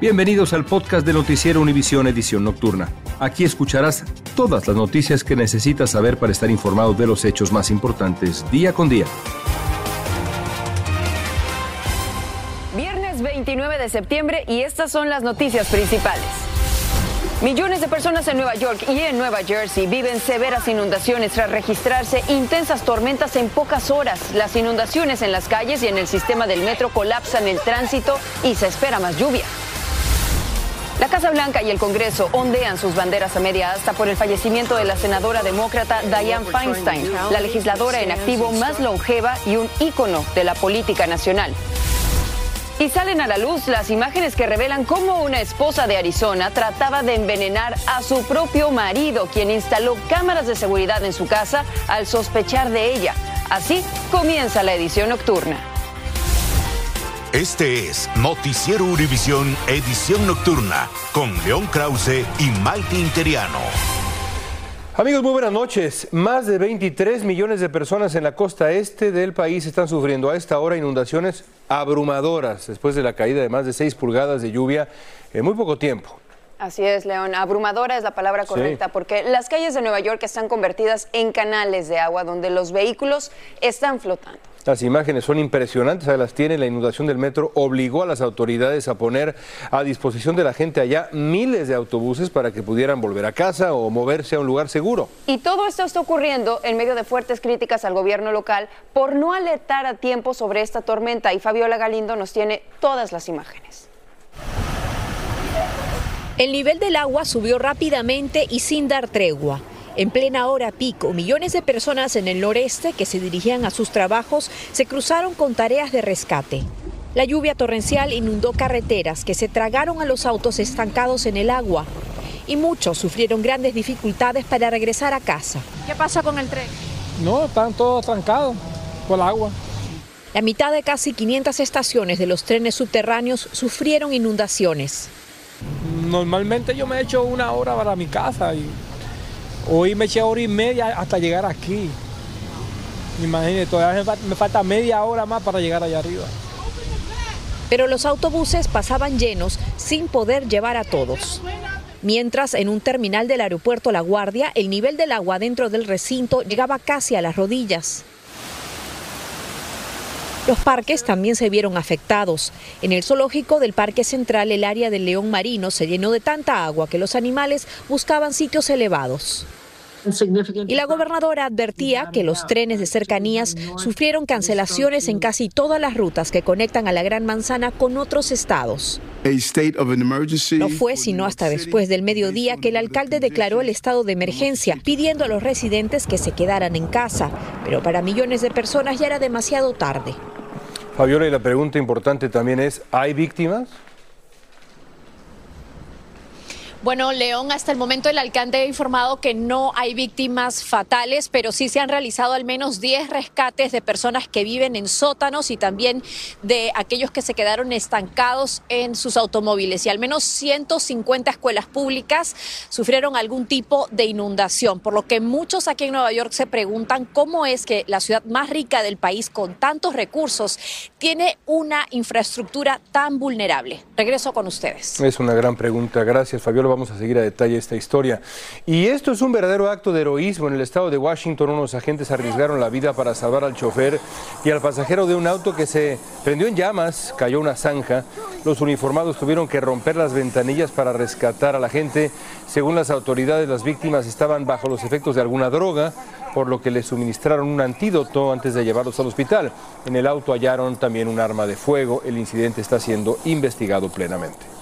Bienvenidos al podcast de Noticiero Univisión Edición Nocturna. Aquí escucharás todas las noticias que necesitas saber para estar informado de los hechos más importantes día con día. Viernes 29 de septiembre y estas son las noticias principales. Millones de personas en Nueva York y en Nueva Jersey viven severas inundaciones tras registrarse intensas tormentas en pocas horas. Las inundaciones en las calles y en el sistema del metro colapsan el tránsito y se espera más lluvia. La Casa Blanca y el Congreso ondean sus banderas a media asta por el fallecimiento de la senadora demócrata Dianne Feinstein, la legisladora en activo más longeva y un ícono de la política nacional. Y salen a la luz las imágenes que revelan cómo una esposa de Arizona trataba de envenenar a su propio marido, quien instaló cámaras de seguridad en su casa al sospechar de ella. Así comienza la edición nocturna. Este es Noticiero Univisión Edición Nocturna con León Krause y Maite Interiano. Amigos, muy buenas noches. Más de 23 millones de personas en la costa este del país están sufriendo a esta hora inundaciones abrumadoras después de la caída de más de 6 pulgadas de lluvia en muy poco tiempo. Así es, León. Abrumadora es la palabra correcta porque las calles de Nueva York están convertidas en canales de agua donde los vehículos están flotando. Las imágenes son impresionantes, ahí las tiene. La inundación del metro obligó a las autoridades a poner a disposición de la gente allá miles de autobuses para que pudieran volver a casa o moverse a un lugar seguro. Y todo esto está ocurriendo en medio de fuertes críticas al gobierno local por no alertar a tiempo sobre esta tormenta. Y Fabiola Galindo nos tiene todas las imágenes. El nivel del agua subió rápidamente y sin dar tregua. En plena hora pico, millones de personas en el noreste que se dirigían a sus trabajos se cruzaron con tareas de rescate. La lluvia torrencial inundó carreteras que se tragaron a los autos estancados en el agua y muchos sufrieron grandes dificultades para regresar a casa. ¿Qué pasa con el tren? No, están todos trancados por el agua. La mitad de casi 500 estaciones de los trenes subterráneos sufrieron inundaciones. Normalmente yo me echo una hora para mi casa y hoy me eché hora y media hasta llegar aquí. Imagínate, todavía me falta media hora más para llegar allá arriba. Pero los autobuses pasaban llenos sin poder llevar a todos. Mientras en un terminal del aeropuerto La Guardia, el nivel del agua dentro del recinto llegaba casi a las rodillas. Los parques también se vieron afectados. En el zoológico del Parque Central, el área del león marino se llenó de tanta agua que los animales buscaban sitios elevados. Y la gobernadora advertía que los trenes de cercanías sufrieron cancelaciones en casi todas las rutas que conectan a la Gran Manzana con otros estados. No fue sino hasta después del mediodía que el alcalde declaró el estado de emergencia, pidiendo a los residentes que se quedaran en casa. Pero para millones de personas ya era demasiado tarde. Fabiola, y la pregunta importante también es, ¿hay víctimas? Bueno, León, hasta el momento el alcalde ha informado que no hay víctimas fatales, pero sí se han realizado al menos 10 rescates de personas que viven en sótanos y también de aquellos que se quedaron estancados en sus automóviles. Y al menos 150 escuelas públicas sufrieron algún tipo de inundación, por lo que muchos aquí en Nueva York se preguntan cómo es que la ciudad más rica del país con tantos recursos tiene una infraestructura tan vulnerable. Regreso con ustedes. Es una gran pregunta. Gracias, Fabiola. Vamos a seguir a detalle esta historia. Y esto es un verdadero acto de heroísmo. En el estado de Washington, unos agentes arriesgaron la vida para salvar al chofer y al pasajero de un auto que se prendió en llamas, cayó una zanja. Los uniformados tuvieron que romper las ventanillas para rescatar a la gente. Según las autoridades, las víctimas estaban bajo los efectos de alguna droga, por lo que les suministraron un antídoto antes de llevarlos al hospital. En el auto hallaron también un arma de fuego. El incidente está siendo investigado plenamente.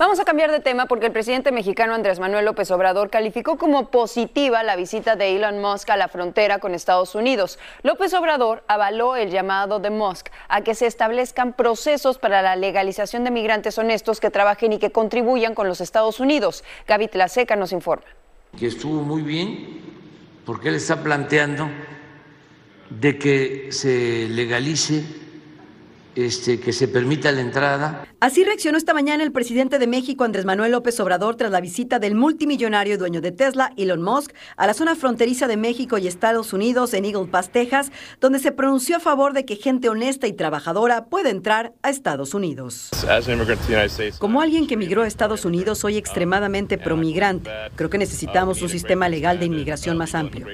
Vamos a cambiar de tema porque el presidente mexicano Andrés Manuel López Obrador calificó como positiva la visita de Elon Musk a la frontera con Estados Unidos. López Obrador avaló el llamado de Musk a que se establezcan procesos para la legalización de migrantes honestos que trabajen y que contribuyan con los Estados Unidos. Gaby Tlaseca nos informa. Que estuvo muy bien porque él está planteando de que se legalice este, que se permita la entrada. Así reaccionó esta mañana el presidente de México, Andrés Manuel López Obrador, tras la visita del multimillonario dueño de Tesla, Elon Musk, a la zona fronteriza de México y Estados Unidos en Eagle Pass, Texas, donde se pronunció a favor de que gente honesta y trabajadora pueda entrar a Estados Unidos. Como alguien que migró a Estados Unidos, soy extremadamente promigrante. Creo que necesitamos un sistema legal de inmigración más amplio.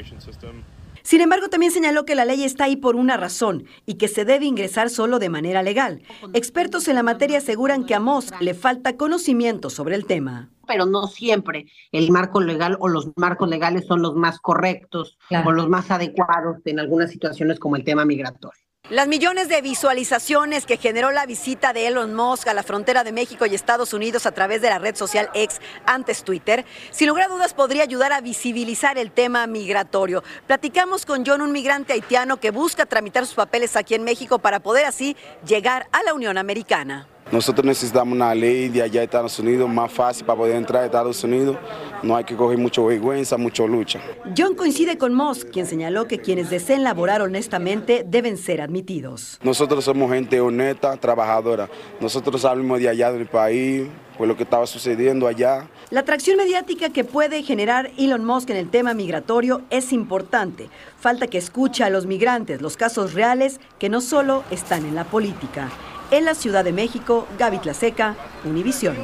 Sin embargo, también señaló que la ley está ahí por una razón y que se debe ingresar solo de manera legal. Expertos en la materia aseguran que a Moss le falta conocimiento sobre el tema pero no siempre el marco legal o los marcos legales son los más correctos o los más adecuados en algunas situaciones como el tema migratorio. Las millones de visualizaciones que generó la visita de Elon Musk a la frontera de México y Estados Unidos a través de la red social X, antes Twitter, sin lugar a dudas podría ayudar a visibilizar el tema migratorio. Platicamos con John, un migrante haitiano que busca tramitar sus papeles aquí en México para poder así llegar a la Unión Americana. Nosotros necesitamos una ley de allá de Estados Unidos más fácil para poder entrar a Estados Unidos. No hay que coger mucho vergüenza, mucho lucha. John coincide con Moss, quien señaló que quienes deseen laborar honestamente deben ser admitidos. Nosotros somos gente honesta, trabajadora. Nosotros salimos de allá del país, por lo que estaba sucediendo allá. La atracción mediática que puede generar Elon Musk en el tema migratorio es importante. Falta que escuche a los migrantes los casos reales que no solo están en la política. En la Ciudad de México, Gaby Tlaseca, Univisión.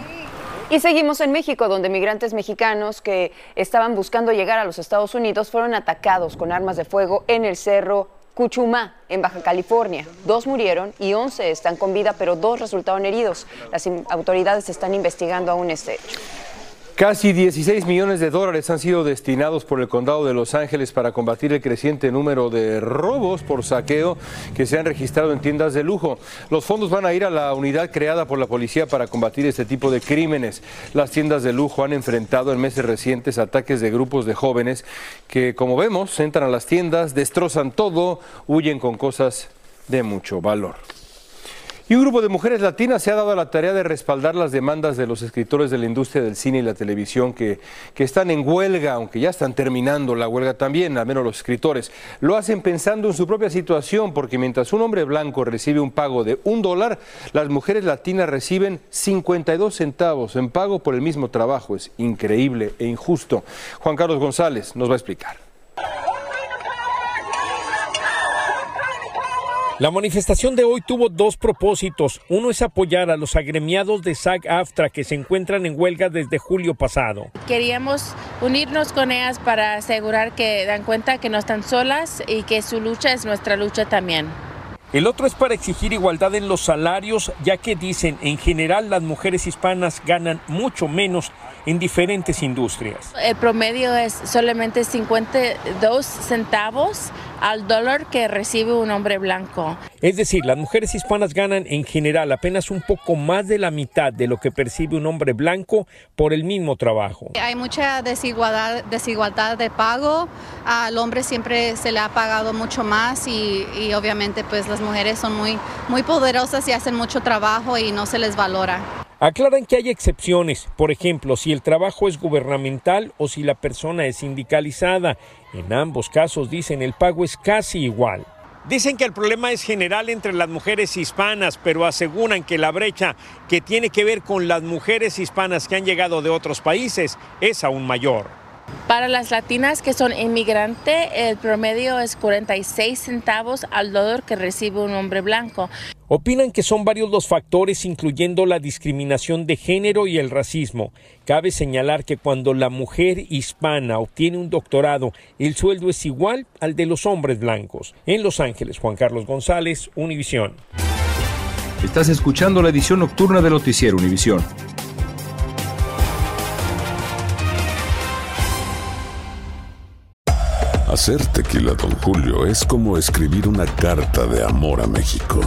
Y seguimos en México, donde migrantes mexicanos que estaban buscando llegar a los Estados Unidos fueron atacados con armas de fuego en el cerro Cuchumá, en Baja California. Dos murieron y once están con vida, pero dos resultaron heridos. Las autoridades están investigando aún este hecho. Casi 16 millones de dólares han sido destinados por el condado de Los Ángeles para combatir el creciente número de robos por saqueo que se han registrado en tiendas de lujo. Los fondos van a ir a la unidad creada por la policía para combatir este tipo de crímenes. Las tiendas de lujo han enfrentado en meses recientes ataques de grupos de jóvenes que, como vemos, entran a las tiendas, destrozan todo, huyen con cosas de mucho valor. Y un grupo de mujeres latinas se ha dado la tarea de respaldar las demandas de los escritores de la industria del cine y la televisión que, que están en huelga, aunque ya están terminando la huelga también, al menos los escritores. Lo hacen pensando en su propia situación, porque mientras un hombre blanco recibe un pago de un dólar, las mujeres latinas reciben 52 centavos en pago por el mismo trabajo. Es increíble e injusto. Juan Carlos González nos va a explicar. La manifestación de hoy tuvo dos propósitos. Uno es apoyar a los agremiados de SAG-AFTRA que se encuentran en huelga desde julio pasado. Queríamos unirnos con ellas para asegurar que dan cuenta que no están solas y que su lucha es nuestra lucha también. El otro es para exigir igualdad en los salarios, ya que dicen en general las mujeres hispanas ganan mucho menos en diferentes industrias. El promedio es solamente 52 centavos al dólar que recibe un hombre blanco. Es decir, las mujeres hispanas ganan en general apenas un poco más de la mitad de lo que percibe un hombre blanco por el mismo trabajo. Hay mucha desigualdad, desigualdad de pago. Al hombre siempre se le ha pagado mucho más y, y obviamente pues las mujeres son muy, muy poderosas y hacen mucho trabajo y no se les valora. Aclaran que hay excepciones, por ejemplo, si el trabajo es gubernamental o si la persona es sindicalizada. En ambos casos dicen el pago es casi igual. Dicen que el problema es general entre las mujeres hispanas, pero aseguran que la brecha que tiene que ver con las mujeres hispanas que han llegado de otros países es aún mayor. Para las latinas que son inmigrantes, el promedio es 46 centavos al dólar que recibe un hombre blanco. Opinan que son varios los factores, incluyendo la discriminación de género y el racismo. Cabe señalar que cuando la mujer hispana obtiene un doctorado, el sueldo es igual al de los hombres blancos. En Los Ángeles, Juan Carlos González, Univisión. Estás escuchando la edición nocturna de Noticiero Univisión. Hacer tequila, Don Julio, es como escribir una carta de amor a México.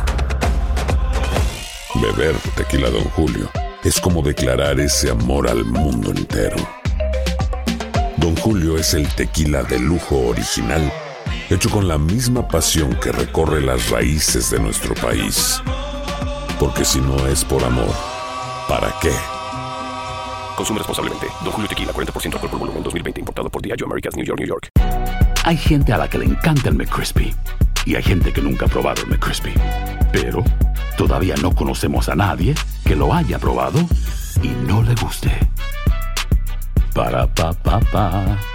Beber tequila, Don Julio, es como declarar ese amor al mundo entero. Don Julio es el tequila de lujo original, hecho con la misma pasión que recorre las raíces de nuestro país. Porque si no es por amor, ¿para qué? Consume responsablemente. Don Julio Tequila, 40% alcohol por volumen, 2020. Importado por Diageo Americas, New York, New York. Hay gente a la que le encanta el McCrispy y hay gente que nunca ha probado el McCrispy. Pero todavía no conocemos a nadie que lo haya probado y no le guste. Para pa pa pa.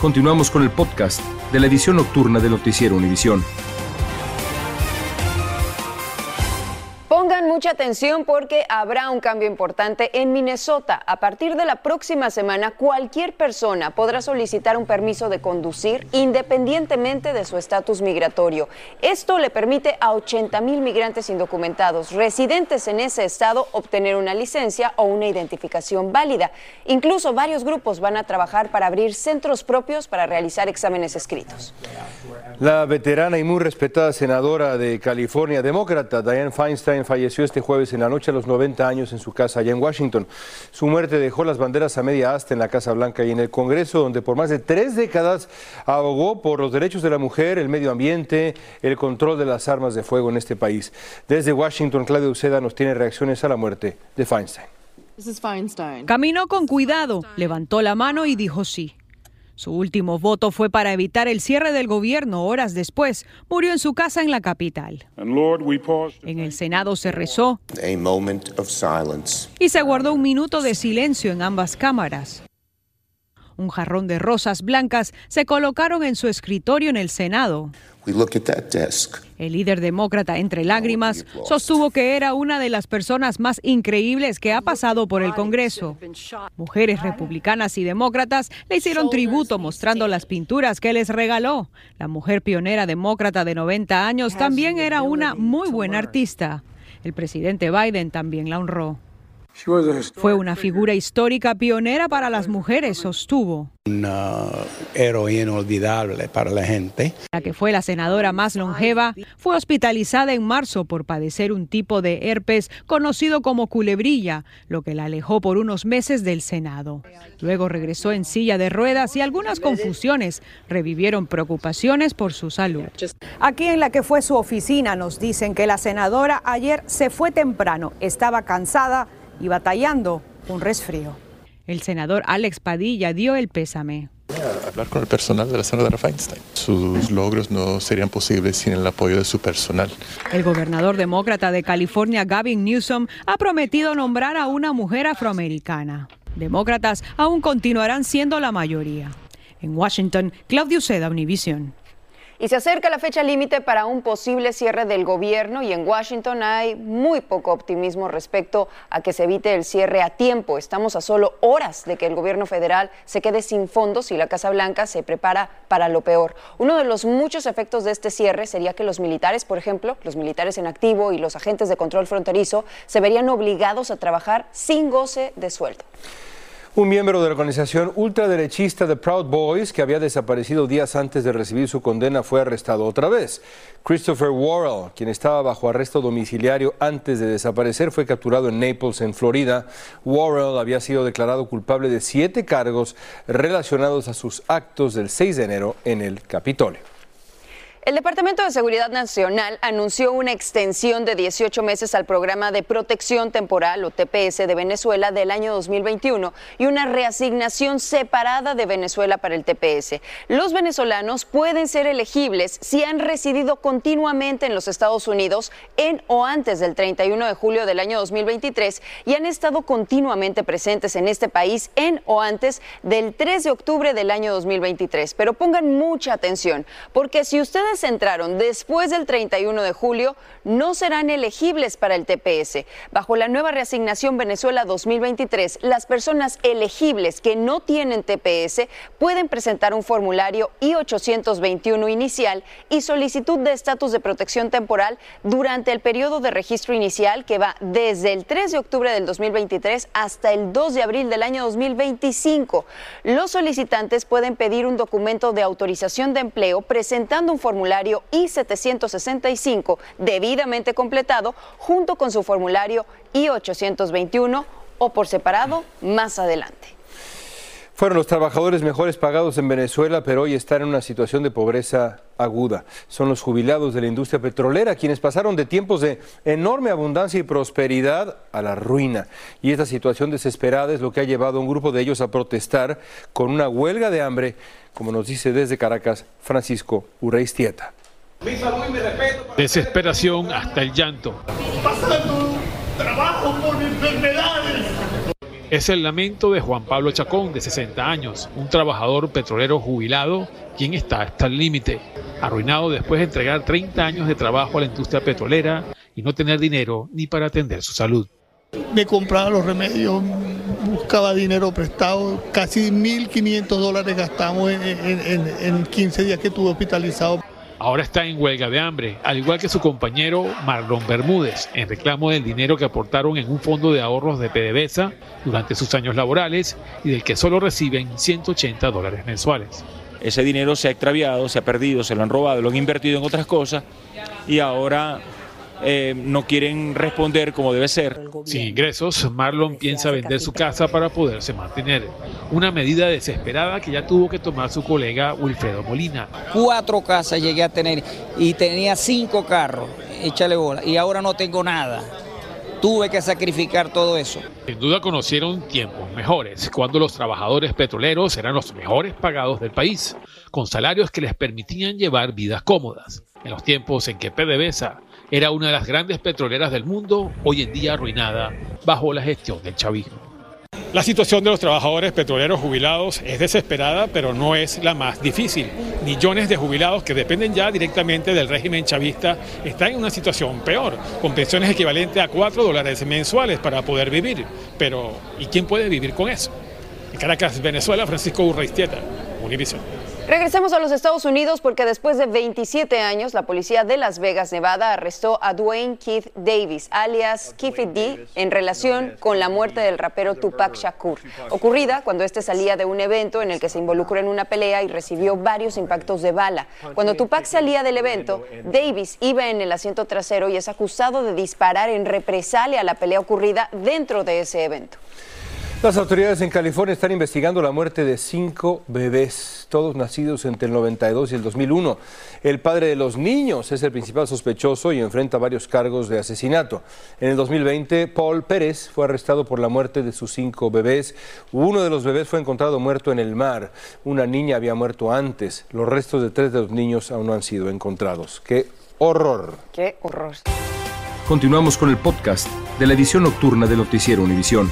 Continuamos con el podcast de la edición nocturna de Noticiero Univisión. Mucha atención porque habrá un cambio importante en Minnesota. A partir de la próxima semana, cualquier persona podrá solicitar un permiso de conducir independientemente de su estatus migratorio. Esto le permite a 80 mil migrantes indocumentados residentes en ese estado obtener una licencia o una identificación válida. Incluso varios grupos van a trabajar para abrir centros propios para realizar exámenes escritos. La veterana y muy respetada senadora de California, demócrata, Dianne Feinstein, falleció este jueves en la noche a los 90 años en su casa allá en Washington. Su muerte dejó las banderas a media asta en la Casa Blanca y en el Congreso, donde por más de tres décadas abogó por los derechos de la mujer, el medio ambiente, el control de las armas de fuego en este país. Desde Washington, Claudia Uceda nos tiene reacciones a la muerte de Feinstein. Caminó con cuidado, levantó la mano y dijo sí. Su último voto fue para evitar el cierre del gobierno horas después. Murió en su casa en la capital. En el Senado se rezó y se guardó un minuto de silencio en ambas cámaras. Un jarrón de rosas blancas se colocaron en su escritorio en el Senado. El líder demócrata, entre lágrimas, sostuvo que era una de las personas más increíbles que ha pasado por el Congreso. Mujeres republicanas y demócratas le hicieron tributo mostrando las pinturas que les regaló. La mujer pionera demócrata de 90 años también era una muy buena artista. El presidente Biden también la honró. Fue una figura histórica pionera para las mujeres, sostuvo. Una heroína olvidable para la gente. La que fue la senadora más longeva fue hospitalizada en marzo por padecer un tipo de herpes conocido como culebrilla, lo que la alejó por unos meses del Senado. Luego regresó en silla de ruedas y algunas confusiones revivieron preocupaciones por su salud. Aquí en la que fue su oficina nos dicen que la senadora ayer se fue temprano, estaba cansada y batallando un resfrío. El senador Alex Padilla dio el pésame. Hablar con el personal de la senadora Feinstein. Sus logros no serían posibles sin el apoyo de su personal. El gobernador demócrata de California, Gavin Newsom, ha prometido nombrar a una mujer afroamericana. Demócratas aún continuarán siendo la mayoría. En Washington, Claudio Seda, Univision. Y se acerca la fecha límite para un posible cierre del gobierno y en Washington hay muy poco optimismo respecto a que se evite el cierre a tiempo. Estamos a solo horas de que el gobierno federal se quede sin fondos y la Casa Blanca se prepara para lo peor. Uno de los muchos efectos de este cierre sería que los militares, por ejemplo, los militares en activo y los agentes de control fronterizo se verían obligados a trabajar sin goce de sueldo. Un miembro de la organización ultraderechista The Proud Boys, que había desaparecido días antes de recibir su condena, fue arrestado otra vez. Christopher Worrell, quien estaba bajo arresto domiciliario antes de desaparecer, fue capturado en Naples, en Florida. Worrell había sido declarado culpable de siete cargos relacionados a sus actos del 6 de enero en el Capitolio. El Departamento de Seguridad Nacional anunció una extensión de 18 meses al programa de protección temporal o TPS de Venezuela del año 2021 y una reasignación separada de Venezuela para el TPS. Los venezolanos pueden ser elegibles si han residido continuamente en los Estados Unidos en o antes del 31 de julio del año 2023 y han estado continuamente presentes en este país en o antes del 3 de octubre del año 2023. Pero pongan mucha atención, porque si ustedes entraron después del 31 de julio no serán elegibles para el TPS. Bajo la nueva reasignación Venezuela 2023, las personas elegibles que no tienen TPS pueden presentar un formulario I-821 inicial y solicitud de estatus de protección temporal durante el periodo de registro inicial que va desde el 3 de octubre del 2023 hasta el 2 de abril del año 2025. Los solicitantes pueden pedir un documento de autorización de empleo presentando un formulario formulario I-765 debidamente completado junto con su formulario I-821 o por separado más adelante. Fueron los trabajadores mejores pagados en Venezuela, pero hoy están en una situación de pobreza aguda. Son los jubilados de la industria petrolera quienes pasaron de tiempos de enorme abundancia y prosperidad a la ruina. Y esta situación desesperada es lo que ha llevado a un grupo de ellos a protestar con una huelga de hambre, como nos dice desde Caracas Francisco Urreistieta. Desesperación hasta el llanto. Pasando trabajo por enfermedades es el lamento de Juan Pablo Chacón, de 60 años, un trabajador petrolero jubilado, quien está hasta el límite, arruinado después de entregar 30 años de trabajo a la industria petrolera y no tener dinero ni para atender su salud. Me compraba los remedios, buscaba dinero prestado, casi 1.500 dólares gastamos en, en, en 15 días que estuve hospitalizado. Ahora está en huelga de hambre, al igual que su compañero Marlon Bermúdez, en reclamo del dinero que aportaron en un fondo de ahorros de PDVSA durante sus años laborales y del que solo reciben 180 dólares mensuales. Ese dinero se ha extraviado, se ha perdido, se lo han robado, lo han invertido en otras cosas y ahora eh, no quieren responder como debe ser. Sin ingresos, Marlon piensa vender su casa para poderse mantener. Una medida desesperada que ya tuvo que tomar su colega Wilfredo Molina. Cuatro casas llegué a tener y tenía cinco carros, échale bola, y ahora no tengo nada. Tuve que sacrificar todo eso. Sin duda conocieron tiempos mejores, cuando los trabajadores petroleros eran los mejores pagados del país, con salarios que les permitían llevar vidas cómodas. En los tiempos en que PDVSA era una de las grandes petroleras del mundo, hoy en día arruinada bajo la gestión del chavismo. La situación de los trabajadores petroleros jubilados es desesperada, pero no es la más difícil. Millones de jubilados que dependen ya directamente del régimen chavista están en una situación peor, con pensiones equivalentes a 4 dólares mensuales para poder vivir. Pero, ¿y quién puede vivir con eso? En Caracas, Venezuela, Francisco Urreistieta, Univision. Regresemos a los Estados Unidos porque después de 27 años, la policía de Las Vegas, Nevada, arrestó a Dwayne Keith Davis, alias Keith D, en relación con la muerte del rapero Tupac Shakur, ocurrida cuando este salía de un evento en el que se involucró en una pelea y recibió varios impactos de bala. Cuando Tupac salía del evento, Davis iba en el asiento trasero y es acusado de disparar en represalia a la pelea ocurrida dentro de ese evento. Las autoridades en California están investigando la muerte de cinco bebés, todos nacidos entre el 92 y el 2001. El padre de los niños es el principal sospechoso y enfrenta varios cargos de asesinato. En el 2020, Paul Pérez fue arrestado por la muerte de sus cinco bebés. Uno de los bebés fue encontrado muerto en el mar. Una niña había muerto antes. Los restos de tres de los niños aún no han sido encontrados. ¡Qué horror! ¡Qué horror! Continuamos con el podcast de la edición nocturna de Noticiero Univisión.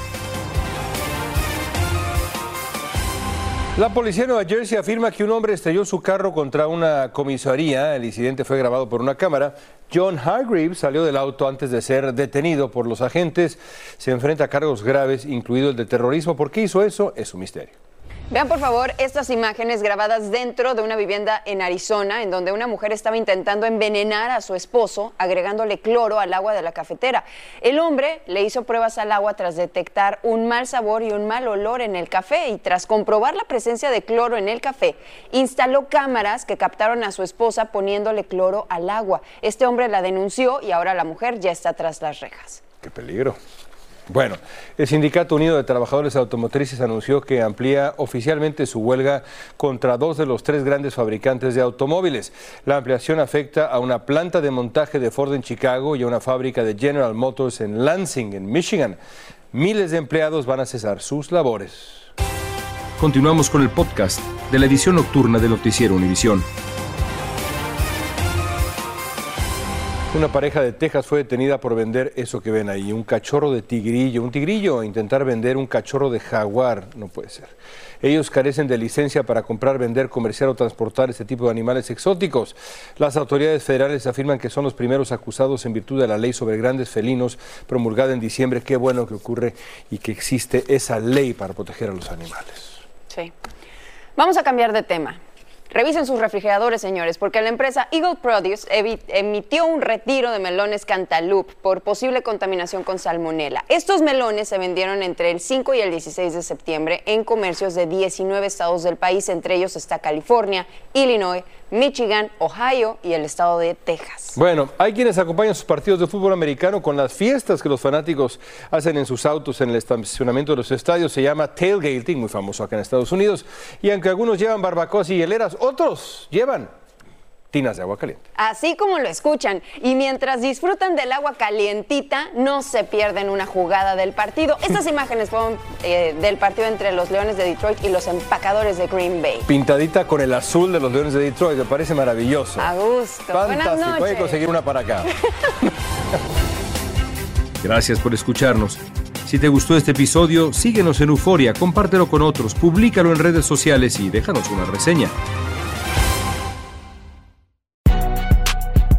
La policía de Nueva Jersey afirma que un hombre estrelló su carro contra una comisaría. El incidente fue grabado por una cámara. John Hargreaves salió del auto antes de ser detenido por los agentes. Se enfrenta a cargos graves, incluido el de terrorismo. ¿Por qué hizo eso? Es un misterio. Vean por favor estas imágenes grabadas dentro de una vivienda en Arizona, en donde una mujer estaba intentando envenenar a su esposo agregándole cloro al agua de la cafetera. El hombre le hizo pruebas al agua tras detectar un mal sabor y un mal olor en el café y tras comprobar la presencia de cloro en el café, instaló cámaras que captaron a su esposa poniéndole cloro al agua. Este hombre la denunció y ahora la mujer ya está tras las rejas. Qué peligro. Bueno, el Sindicato Unido de Trabajadores Automotrices anunció que amplía oficialmente su huelga contra dos de los tres grandes fabricantes de automóviles. La ampliación afecta a una planta de montaje de Ford en Chicago y a una fábrica de General Motors en Lansing, en Michigan. Miles de empleados van a cesar sus labores. Continuamos con el podcast de la edición nocturna de Noticiero Univisión. Una pareja de Texas fue detenida por vender eso que ven ahí, un cachorro de tigrillo. Un tigrillo, intentar vender un cachorro de jaguar, no puede ser. Ellos carecen de licencia para comprar, vender, comerciar o transportar este tipo de animales exóticos. Las autoridades federales afirman que son los primeros acusados en virtud de la ley sobre grandes felinos promulgada en diciembre. Qué bueno que ocurre y que existe esa ley para proteger a los animales. Sí. Vamos a cambiar de tema. Revisen sus refrigeradores, señores, porque la empresa Eagle Produce emitió un retiro de melones Cantaloupe por posible contaminación con salmonela. Estos melones se vendieron entre el 5 y el 16 de septiembre en comercios de 19 estados del país, entre ellos está California, Illinois, Michigan, Ohio y el estado de Texas. Bueno, hay quienes acompañan sus partidos de fútbol americano con las fiestas que los fanáticos hacen en sus autos en el estacionamiento de los estadios. Se llama tailgating, muy famoso acá en Estados Unidos. Y aunque algunos llevan barbacoas y hieleras, otros llevan de agua caliente. Así como lo escuchan. Y mientras disfrutan del agua calientita, no se pierden una jugada del partido. Estas imágenes fueron eh, del partido entre los Leones de Detroit y los empacadores de Green Bay. Pintadita con el azul de los Leones de Detroit, me parece maravilloso. A gusto. Fantástico. Buenas conseguir una para acá. Gracias por escucharnos. Si te gustó este episodio, síguenos en Euforia, compártelo con otros, públicalo en redes sociales y déjanos una reseña.